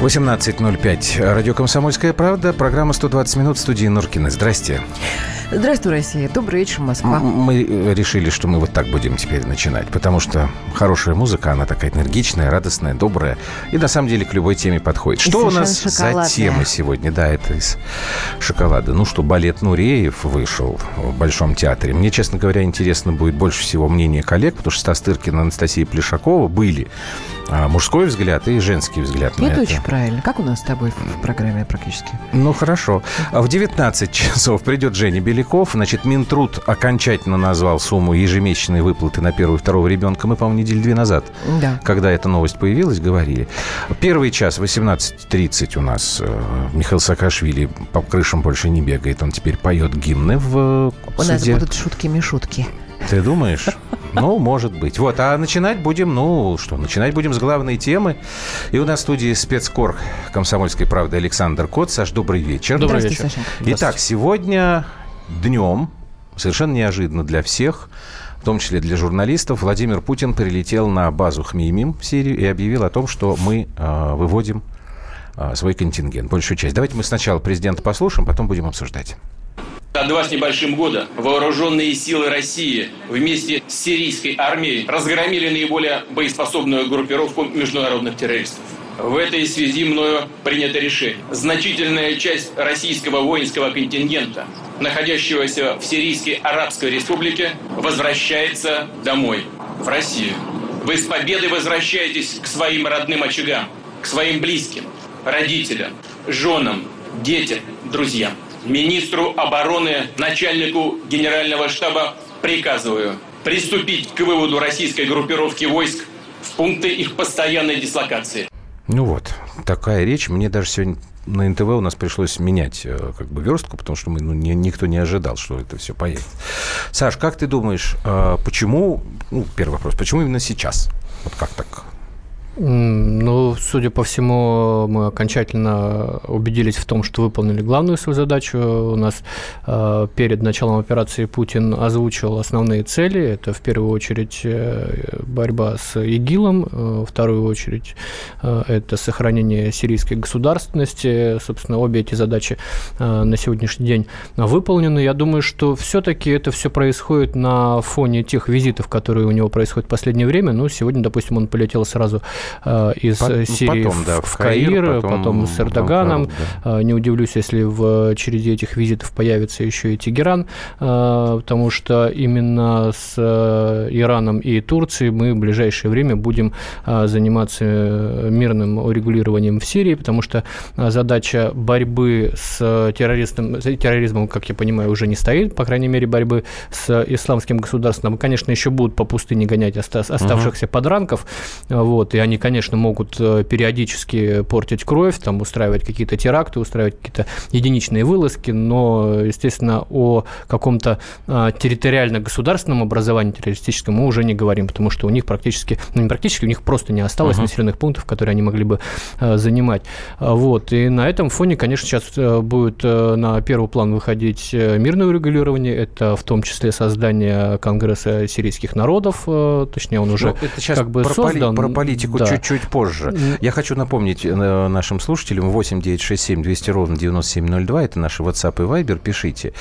18.05. Радио «Комсомольская правда». Программа «120 минут» в студии Нуркина. Здрасте. Здравствуй, Россия. Добрый вечер, Москва. Мы э, решили, что мы вот так будем теперь начинать, потому что хорошая музыка, она такая энергичная, радостная, добрая, и на самом деле к любой теме подходит. И что у нас за тема сегодня? Да, это из шоколада. Ну что, балет Нуреев вышел в Большом театре. Мне, честно говоря, интересно будет больше всего мнение коллег, потому что Стас Тыркин и Анастасия Плешакова были а, мужской взгляд и женский взгляд на это. Это очень правильно. Как у нас с тобой в программе практически? Ну, хорошо. В 19 часов придет Женя Беляков Беляков. Значит, Минтруд окончательно назвал сумму ежемесячной выплаты на первого и второго ребенка. Мы, по-моему, недели две назад, да. когда эта новость появилась, говорили. Первый час, 18.30 у нас э, Михаил Саакашвили по крышам больше не бегает. Он теперь поет гимны в У суде. нас будут шутки-мишутки. Ты думаешь? Ну, может быть. Вот, а начинать будем, ну, что, начинать будем с главной темы. И у нас в студии спецкор «Комсомольской правды» Александр Кот. Саш, добрый вечер. Добрый вечер. Саша. Итак, сегодня днем, совершенно неожиданно для всех, в том числе для журналистов, Владимир Путин прилетел на базу Хмеймим в Сирию и объявил о том, что мы э, выводим э, свой контингент, большую часть. Давайте мы сначала президента послушаем, потом будем обсуждать. За два с небольшим года вооруженные силы России вместе с сирийской армией разгромили наиболее боеспособную группировку международных террористов. В этой связи мною принято решение. Значительная часть российского воинского контингента, находящегося в Сирийской Арабской Республике, возвращается домой, в Россию. Вы с победой возвращаетесь к своим родным очагам, к своим близким, родителям, женам, детям, друзьям. Министру обороны, начальнику генерального штаба приказываю приступить к выводу российской группировки войск в пункты их постоянной дислокации. Ну вот, такая речь. Мне даже сегодня на НТВ у нас пришлось менять э, как бы верстку, потому что мы, ну, не, никто не ожидал, что это все поедет. Саш, как ты думаешь, э, почему, ну, первый вопрос, почему именно сейчас? Вот как так ну, судя по всему, мы окончательно убедились в том, что выполнили главную свою задачу. У нас э, перед началом операции Путин озвучил основные цели. Это в первую очередь э, борьба с ИГИЛом, э, вторую очередь э, это сохранение сирийской государственности. Собственно, обе эти задачи э, на сегодняшний день выполнены. Я думаю, что все-таки это все происходит на фоне тех визитов, которые у него происходят в последнее время. Ну, сегодня, допустим, он полетел сразу Э, из По- Сирии потом, да, в, Каир, Каир потом, потом с Эрдоганом. Потом, да. Э, не удивлюсь, если в череде этих визитов появится еще и Тегеран, э, потому что именно с Ираном и Турцией мы в ближайшее время будем заниматься мирным урегулированием в Сирии, потому что задача борьбы с террористом, терроризмом, как я понимаю, уже не стоит, по крайней мере, борьбы с исламским государством. Конечно, еще будут по пустыне гонять оставшихся угу. подранков, вот, и они, конечно, могут э, периодически портить кровь, там, устраивать какие-то теракты, устраивать какие-то единичные вылазки, но, естественно, о каком-то а, территориально-государственном образовании террористическом мы уже не говорим, потому что у них практически, ну, не практически, у них просто не осталось uh-huh. населенных пунктов, которые они могли бы а, занимать. А, вот, и на этом фоне, конечно, сейчас э, будет э, на первый план выходить мирное урегулирование, это в том числе создание Конгресса сирийских народов, точнее, он уже ну, это сейчас как бы про создан. Поли, про политику да чуть-чуть позже. Я хочу напомнить э, нашим слушателям 8 967 200 ровно 9702, это наши WhatsApp и Viber, пишите.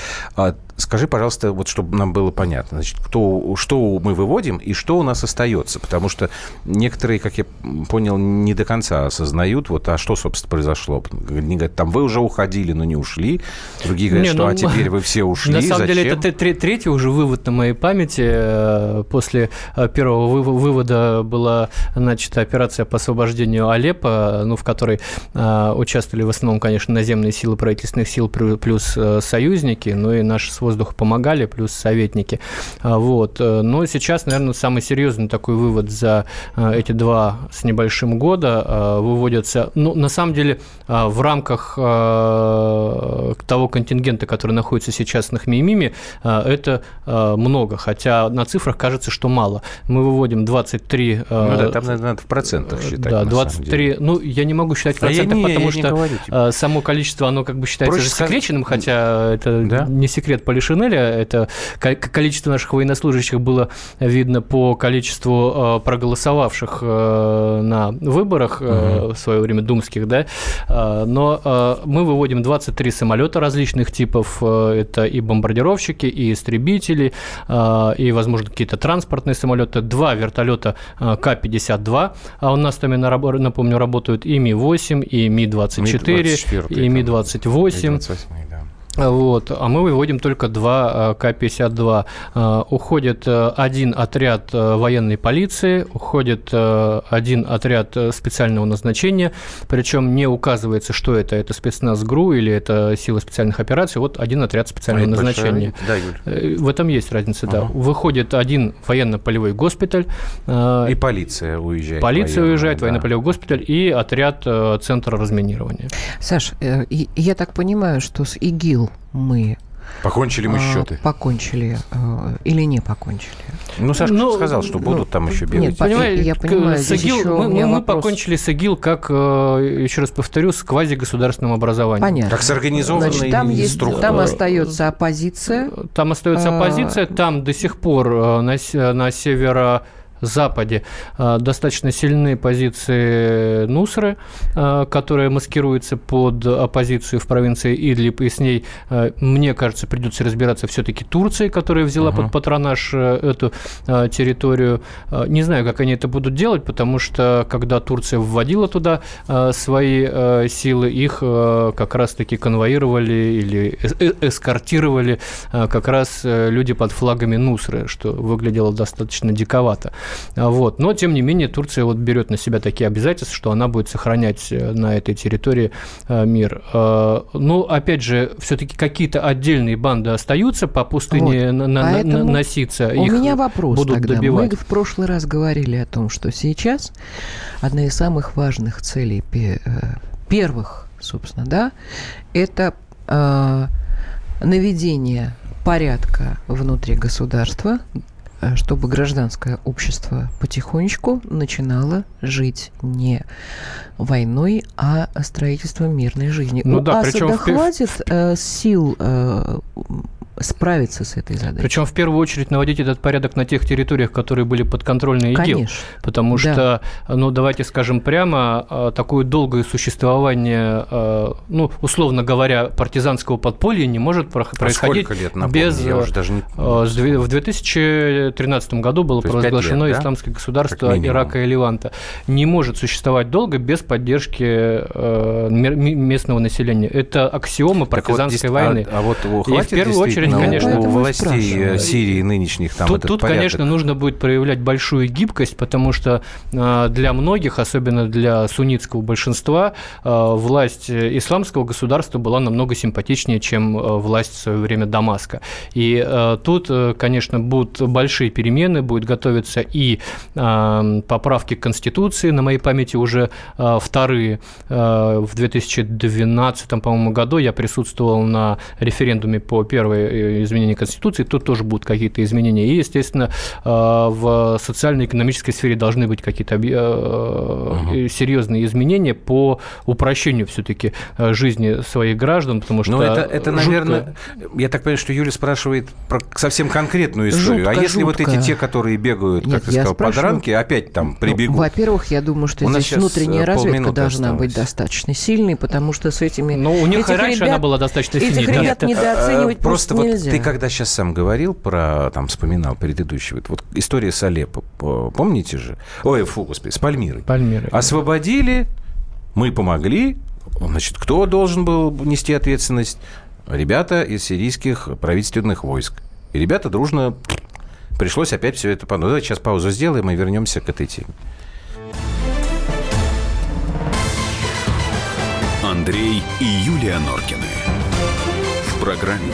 Скажи, пожалуйста, вот чтобы нам было понятно, значит, кто, что мы выводим и что у нас остается, потому что некоторые, как я понял, не до конца осознают, вот, а что, собственно, произошло. Они говорят, там вы уже уходили, но не ушли. Другие говорят, не, что, ну, а теперь вы все ушли, На самом Зачем? деле, это третий уже вывод на моей памяти. Э, после э, первого вывода была начата операция по освобождению Алеппо, ну, в которой э, участвовали в основном, конечно, наземные силы правительственных сил плюс союзники, ну и наши свой воздуха помогали, плюс советники. Вот. Но сейчас, наверное, самый серьезный такой вывод за эти два с небольшим года выводятся, ну, на самом деле, в рамках того контингента, который находится сейчас на Хмеймиме, это много, хотя на цифрах кажется, что мало. Мы выводим 23... Ну, да, там, надо в процентах считать. Да, 23... Ну, я не могу считать в процентах, а не, потому что говорю, само количество, оно как бы считается Проще засекреченным, сказать... хотя это да? не секрет Полишинеля, это количество наших военнослужащих было видно по количеству проголосовавших на выборах угу. в свое время думских, да, но мы выводим 23 самолета различных типов, это и бомбардировщики, и истребители, и, возможно, какие-то транспортные самолеты, два вертолета К-52, а у нас там, я напомню, работают и Ми-8, и Ми-24, и Ми-28. Вот, а мы выводим только два э, К-52. Э, уходит э, один отряд военной полиции, уходит один отряд специального назначения, причем не указывается, что это, это спецназ ГРУ или это сила специальных операций, вот один отряд специального а назначения. Да, Юль. В этом есть разница, ага. да. Выходит один военно-полевой госпиталь. И полиция уезжает. Полиция военная, уезжает, да. военно-полевой госпиталь и отряд Центра разминирования. Саш, я так понимаю, что с ИГИЛ мы Покончили мы а, счеты. Покончили э, или не покончили? Ну, Сашка ну, сказал, что будут ну, там еще бегать. Нет, понимаете, я понимаю, с ИГИЛ, мы, мы вопрос... покончили с ИГИЛ, как, э, еще раз повторю, с квазигосударственным образованием. Понятно. Как с организованной Значит, там, есть, там остается оппозиция. Там остается а, оппозиция, там до сих пор э, на, на северо Западе э, достаточно сильные позиции Нусры, э, которая маскируется под оппозицию в провинции Идлиб, и с ней, э, мне кажется, придется разбираться все-таки Турции, которая взяла uh-huh. под патронаж эту территорию. Не знаю, как они это будут делать, потому что когда Турция вводила туда свои силы, их как раз-таки конвоировали или эскортировали как раз люди под флагами Нусры, что выглядело достаточно диковато. А, вот. Но, тем не менее, Турция вот берет на себя такие обязательства, что она будет сохранять э, на этой территории э, мир. А, ну, опять же, все-таки какие-то отдельные банды остаются по пустыне вот. на, на, носиться. У Их меня вопрос будут тогда. Добивать. Мы в прошлый раз говорили о том, что сейчас одна из самых важных целей э, первых, собственно, да, это наведение порядка внутри государства, чтобы гражданское общество потихонечку начинало жить не войной, а строительством мирной жизни. Ну, У да, Асада в... хватит э, сил э, справиться с этой задачей. Причем в первую очередь наводить этот порядок на тех территориях, которые были подконтрольны ИГИЛ. Конечно. Потому да. что, ну, давайте скажем прямо, а, такое долгое существование, а, ну, условно говоря, партизанского подполья не может происходить а лет, напомню, без... Я уже даже не... А, в 2013 году было провозглашено лет, да? исламское государство Ирака и Ливанта. Не может существовать долго без поддержки местного населения. Это аксиома партизанской вот, войны. А, а вот и в первую очередь очередь, конечно, у властей э, Сирии нынешних там Тут, тут конечно, нужно будет проявлять большую гибкость, потому что э, для многих, особенно для суннитского большинства, э, власть исламского государства была намного симпатичнее, чем власть в свое время Дамаска. И тут, конечно, будут большие перемены, будет готовиться и поправки к Конституции, на моей памяти уже вторые. В 2012, по-моему, году я присутствовал на референдуме по первой изменения Конституции, тут тоже будут какие-то изменения. И, естественно, э, в социально-экономической сфере должны быть какие-то угу. серьезные изменения по упрощению все-таки жизни своих граждан, потому что... Ну, это, это жутко... наверное... Я так понимаю, что Юля спрашивает про совсем конкретную историю. Жутко, а если жутко. вот эти те, которые бегают, как Нет, ты сказал, спрашиваю... подранки, опять там ну, прибегут? Ну, во-первых, я думаю, что У здесь внутренняя разведка должна осталось. быть достаточно сильной, потому что с этими... Ну, у них и раньше ребят, она была достаточно сильной. Этих ребят недооценивать просто вот нельзя. ты когда сейчас сам говорил про, там, вспоминал предыдущий, вот, вот история с Алеппо, помните же? Ой, фу, господи, с Пальмирой. Пальмирой. Освободили, мы помогли, значит, кто должен был нести ответственность? Ребята из сирийских правительственных войск. И ребята дружно пришлось опять все это... Ну, давайте сейчас паузу сделаем и вернемся к этой теме. Андрей и Юлия Норкины. В программе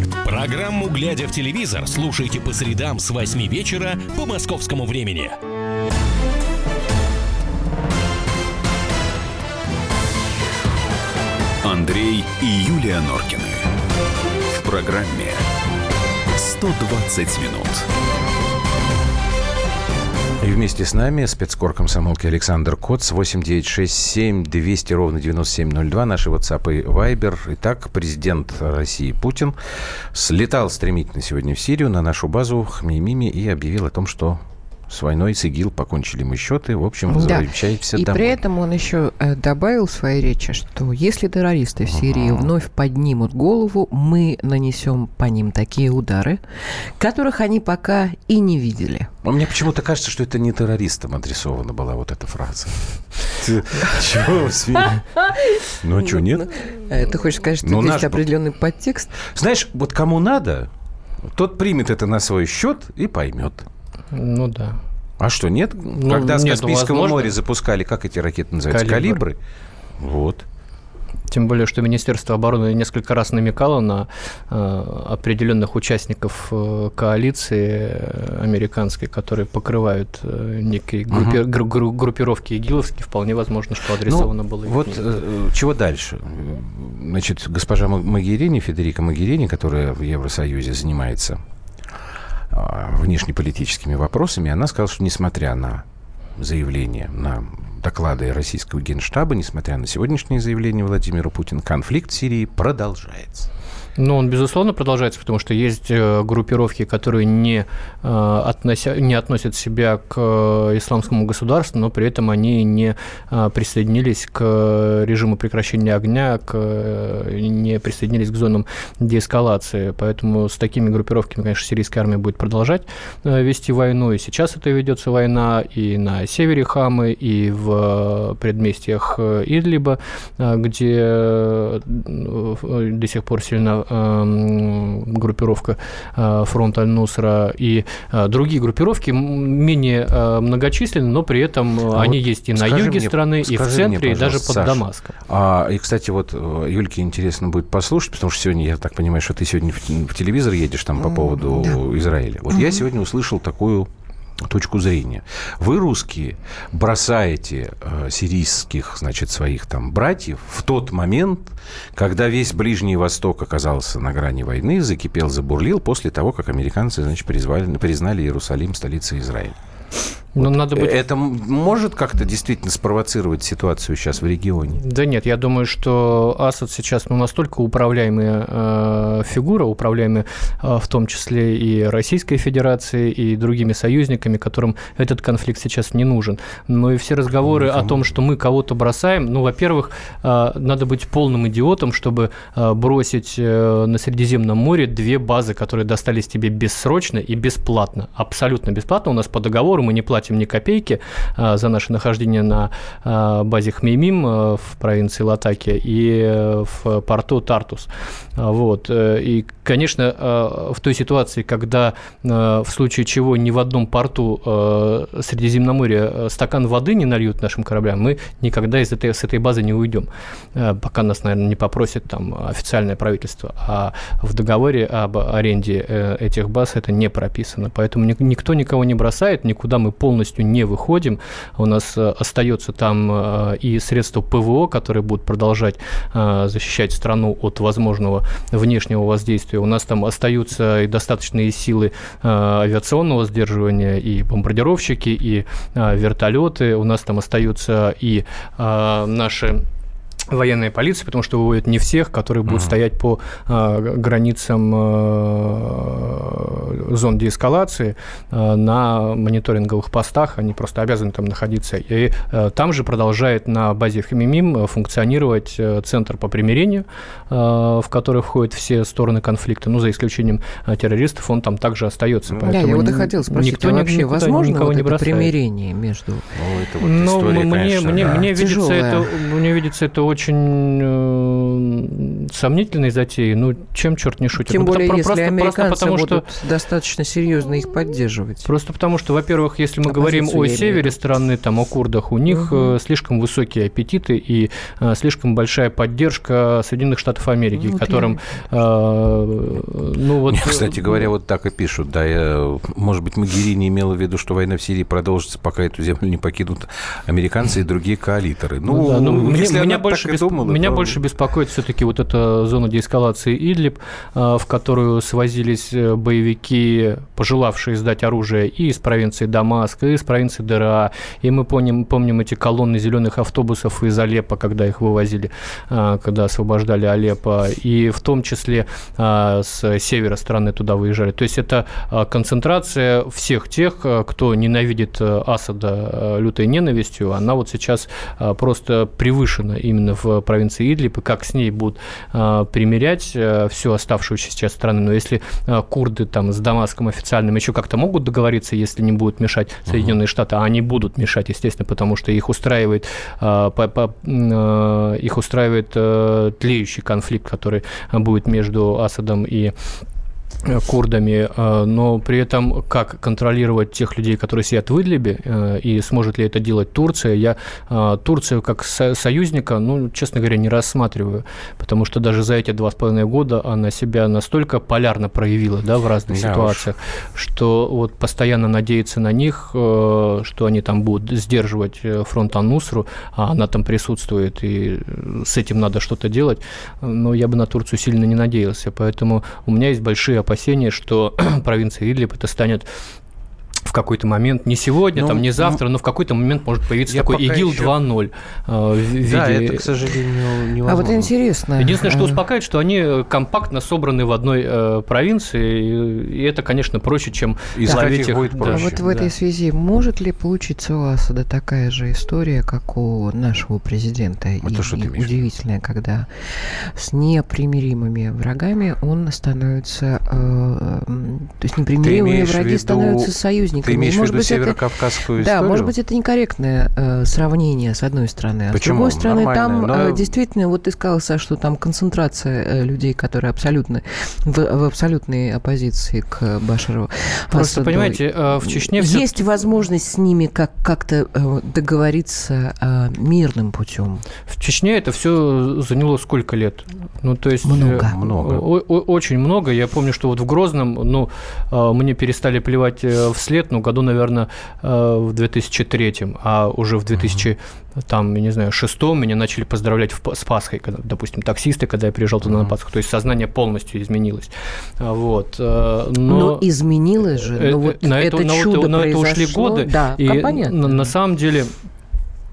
Программу «Глядя в телевизор» слушайте по средам с 8 вечера по московскому времени. Андрей и Юлия Норкины. В программе 120 минут. Вместе с нами спецкор комсомолки Александр Коц, 8967 200 ровно 9702, наши WhatsApp и Viber. Итак, президент России Путин слетал стремительно сегодня в Сирию на нашу базу Хмеймими и объявил о том, что с войной с ИГИЛ покончили мы счеты, в общем, возвращаемся да. И домой. при этом он еще э, добавил в своей речи, что если террористы в Сирии uh-huh. вновь поднимут голову, мы нанесем по ним такие удары, которых они пока и не видели. А мне почему-то кажется, что это не террористам адресована была вот эта фраза. Чего Ну а что, нет? Э, ты хочешь сказать, что ну, есть определенный подтекст? Знаешь, вот кому надо, тот примет это на свой счет и поймет. Ну да. А что, нет? Ну, Когда с Каспийского возможно. моря запускали, как эти ракеты называются? Калибры. Калибры. Вот. Тем более, что Министерство обороны несколько раз намекало на э, определенных участников э, коалиции э, американской, которые покрывают э, некие группи, угу. гру, гру, группировки игиловские. Вполне возможно, что адресовано ну, было. Вот э, чего дальше? Значит, госпожа Магерини, Федерика Магерини, которая в Евросоюзе занимается внешнеполитическими вопросами, она сказала, что несмотря на заявление, на доклады российского генштаба, несмотря на сегодняшнее заявление Владимира Путина, конфликт в Сирии продолжается. Ну, он, безусловно, продолжается, потому что есть э, группировки, которые не, э, относя, не относят себя к э, исламскому государству, но при этом они не присоединились к режиму прекращения огня, к, не присоединились к зонам деэскалации. Поэтому с такими группировками, конечно, сирийская армия будет продолжать вести войну. И сейчас это ведется война и на севере Хамы, и в предместьях Идлиба, где до сих пор сильно Эм, группировка э, фронт Аль-Нусра и э, другие группировки менее э, многочисленны, но при этом а они вот есть и на юге мне, страны, и в центре, мне, и даже под Саш, Дамаском. А, и, кстати, вот Юльке интересно будет послушать, потому что сегодня, я так понимаю, что ты сегодня в, в телевизор едешь там по поводу да. Израиля. Вот угу. я сегодня услышал такую точку зрения. Вы, русские, бросаете э, сирийских, значит, своих там братьев в тот момент, когда весь Ближний Восток оказался на грани войны, закипел, забурлил после того, как американцы, значит, призвали, признали Иерусалим столицей Израиля. Но вот надо быть... Это может как-то действительно спровоцировать ситуацию сейчас в регионе? Да нет, я думаю, что Асад сейчас ну, настолько управляемая э, фигура, управляемая э, в том числе и Российской Федерацией, и другими союзниками, которым этот конфликт сейчас не нужен. Но и все разговоры ну, о том, что мы кого-то бросаем, ну, во-первых, э, надо быть полным идиотом, чтобы э, бросить э, на Средиземном море две базы, которые достались тебе бессрочно и бесплатно. Абсолютно бесплатно. У нас по договору мы не платим платим ни копейки а, за наше нахождение на а, базе Хмеймим а, в провинции Латакия и э, в порту Тартус. Вот. Э, и, конечно, в той ситуации, когда в случае чего ни в одном порту Средиземноморья стакан воды не нальют нашим кораблям, мы никогда из этой, с этой базы не уйдем, пока нас, наверное, не попросит там официальное правительство. А в договоре об аренде э, этих баз это не прописано. Поэтому никто никого не бросает, никуда мы полностью полностью не выходим. У нас э, остается там э, и средства ПВО, которые будут продолжать э, защищать страну от возможного внешнего воздействия. У нас там остаются и достаточные силы авиационного сдерживания, и бомбардировщики, и вертолеты. У нас там остаются и наши военной полиции, потому что выводят не всех, которые будут uh-huh. стоять по э, границам э, зон деэскалации э, на мониторинговых постах, они просто обязаны там находиться. И э, там же продолжает на базе Хмимим функционировать э, центр по примирению, э, в который входят все стороны конфликта, ну, за исключением э, террористов, он там также остается. Да, я вот и хотел спросить, никто а вообще возможно никого вот не бросает? примирение между... Ну, это вот ну, история, мне, конечно, мне, да. мне, видится это, мне видится это очень э, сомнительной затеей. Ну, чем черт не шутит? Тем ну, более, просто, если американцы просто потому, будут что... достаточно серьезно их поддерживать. Просто потому, что, во-первых, если мы говорим о севере страны, там, о курдах, у них угу. слишком высокие аппетиты и э, слишком большая поддержка Соединенных Штатов Америки, ну, которым... Э, ну, вот... Нет, кстати говоря, вот так и пишут. Да, я, может быть, Магири не имела в виду, что война в Сирии продолжится, пока эту землю не покинут американцы и другие коалиторы. Ну, ну, да, ну если меня, больше бесп... думала, меня то... больше беспокоит все-таки вот эта зона деэскалации Идлиб, э, в которую свозились э, боевики, пожелавшие сдать оружие и из провинции Дамаск, и из провинции ДРА. И мы помним, помним эти колонны зеленых автобусов из Алеппо, когда их вывозили, э, когда освобождали Алеппо. И в том числе с севера страны туда выезжали. То есть это концентрация всех тех, кто ненавидит Асада лютой ненавистью, она вот сейчас просто превышена именно в провинции Идлиб, и как с ней будут примерять всю оставшуюся часть страны. Но если курды там с Дамаском официальным еще как-то могут договориться, если не будут мешать Соединенные uh-huh. Штаты, а они будут мешать, естественно, потому что их устраивает, их устраивает тлеющий конфликт, который будет между Асадом и Э, курдами, э, но при этом как контролировать тех людей, которые сидят в Идлибе, э, и сможет ли это делать Турция, я Турцию как союзника, ну, честно говоря, не рассматриваю, потому что даже за эти два с половиной года она себя настолько полярно проявила, да, в разных да ситуациях, уж. что вот постоянно надеяться на них, что они там будут сдерживать фронт Анусру, а она там присутствует, и с этим надо что-то делать, но я бы на Турцию сильно не надеялся, поэтому у меня есть большие опасения, что провинция Идлиб это станет в какой-то момент, не сегодня, ну, там, не завтра, ну, но в какой-то момент может появиться такой ИГИЛ еще... 2.0 э, в виде... Да, это, к сожалению, невозможно. А вот интересно. Единственное, что э, успокаивает, что они компактно собраны в одной э, провинции, и это, конечно, проще, чем изловить их. Будет проще. А вот в да. этой связи может ли получиться у Асада такая же история, как у нашего президента? Это и, что и удивительная, когда с непримиримыми врагами он становится... Э, то есть непримиримые враги виду... становятся союзниками союзниками. Ты имеешь может в виду северокавказскую историю? Да, может быть, это некорректное э, сравнение, с одной стороны. А Почему? с другой стороны, Нормально, там но... э, действительно, вот ты сказал, Саш, что там концентрация э, людей, которые абсолютно в, в абсолютной оппозиции к Башару. Просто, Асаду. понимаете, э, в Чечне... Все... Есть возможность с ними как- как-то э, договориться э, мирным путем? В Чечне это все заняло сколько лет? Ну, то есть... Много. Э, много. О- очень много. Я помню, что вот в Грозном, ну, э, мне перестали плевать в след, ну, году, наверное, э, в 2003, а уже в 2000 там, я не знаю, шестом меня начали поздравлять в, с Пасхой, когда, допустим, таксисты, когда я приезжал туда mm-hmm. на Пасху, то есть сознание полностью изменилось. А, вот. Э, но, но изменилось же, ну, вот на это, это чудо на, на это ушли годы, да, и. На, на самом деле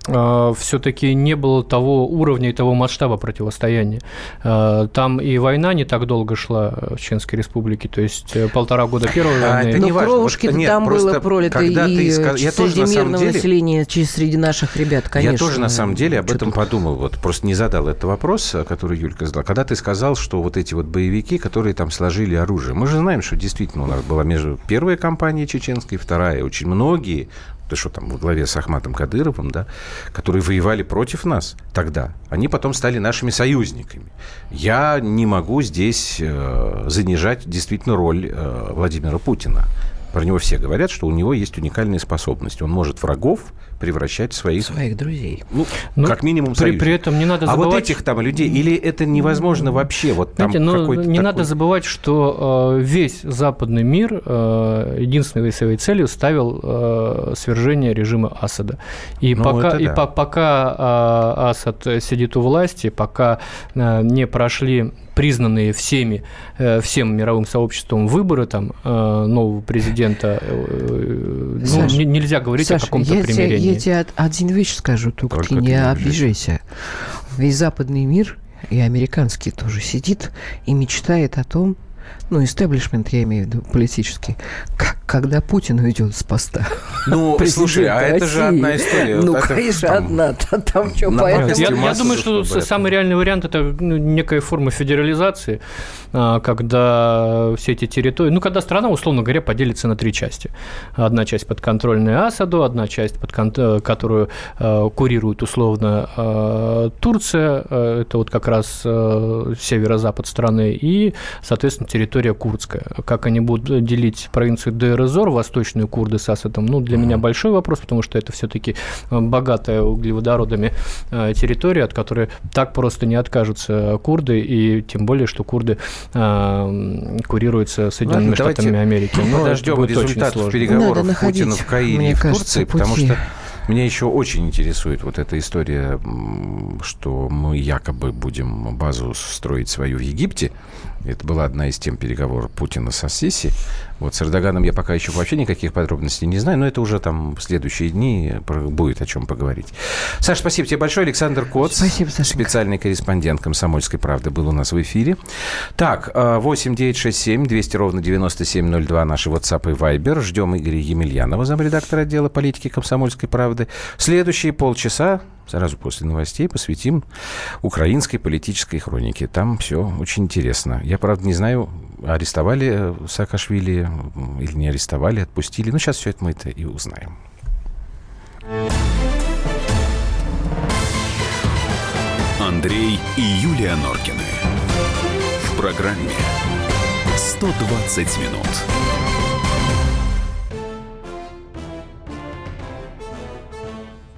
все-таки не было того уровня и того масштаба противостояния. А, там и война не так долго шла в Чеченской Республике, то есть э, полтора года первой а, войны. Это Но кровушки вот, там было пролито и ты сказ... я среди тоже, мирного деле... населения, среди наших ребят, конечно. Я тоже на самом деле об этом подумал, вот просто не задал этот вопрос, который Юлька задала. Когда ты сказал, что вот эти вот боевики, которые там сложили оружие, мы же знаем, что действительно у нас была между первая кампания чеченская и вторая. Очень многие да что там, во главе с Ахматом Кадыровым, да, которые воевали против нас тогда, они потом стали нашими союзниками. Я не могу здесь э, занижать действительно роль э, Владимира Путина. Про него все говорят, что у него есть уникальные способности. Он может врагов превращать в своих... Своих друзей. Ну, ну как минимум при, при этом не надо забывать... А вот этих там людей, или это невозможно вообще? Вот там Знаете, ну, не такой... надо забывать, что э, весь западный мир э, единственной своей целью ставил э, свержение режима Асада. И ну, пока, да. и по, пока э, Асад сидит у власти, пока э, не прошли признанные всеми, э, всем мировым сообществом выборы там, э, нового президента, э, Саш, ну, нельзя говорить Саш, о каком-то примирении. Я тебе один вещь скажу, только, только ты не обижайся. весь западный мир и американский тоже сидит и мечтает о том, ну, истеблишмент, я имею в виду, политический, как, когда Путин уйдет с поста. Ну, слушай, а это же одна история. Ну, Это конечно, там- одна. Там, там что, поэтому... Я, я думаю, что с- самый реальный вариант это ну, некая форма федерализации, а, когда все эти территории, ну, когда страна, условно говоря, поделится на три части. Одна часть подконтрольная Асаду, одна часть, под кон- э, которую э, курирует условно э, Турция, это вот как раз северо-запад страны, и, соответственно, территория курдская. Как они будут делить провинцию Дейр-эз-Зор, восточную курды с Асадом, ну, для меня большой вопрос, потому что это все-таки богатая углеводородами э, территория, от которой так просто не откажутся курды, и тем более, что курды э, курируются Соединенными Ладно, Штатами Америки. Ну, Подождем результатов переговоров Надо Путина в Каире мне и в кажется, Турции, потому пути. что меня еще очень интересует вот эта история, что мы якобы будем базу строить свою в Египте. Это была одна из тем переговоров Путина с Ассиси. Вот с Эрдоганом я пока еще вообще никаких подробностей не знаю, но это уже там в следующие дни будет о чем поговорить. Саша, спасибо тебе большое. Александр Коц, Спасибо, Сашенька. специальный корреспондент «Комсомольской правды» был у нас в эфире. Так, э, 8 9 6 7 200 ровно 9702 наши WhatsApp и Viber. Ждем Игоря Емельянова, замредактора отдела политики «Комсомольской правды». Следующие полчаса, сразу после новостей, посвятим украинской политической хронике. Там все очень интересно. Я, правда, не знаю, арестовали э, Саакашвили или не арестовали, отпустили. Но сейчас все это мы это и узнаем. Андрей и Юлия Норкины. В программе 120 минут.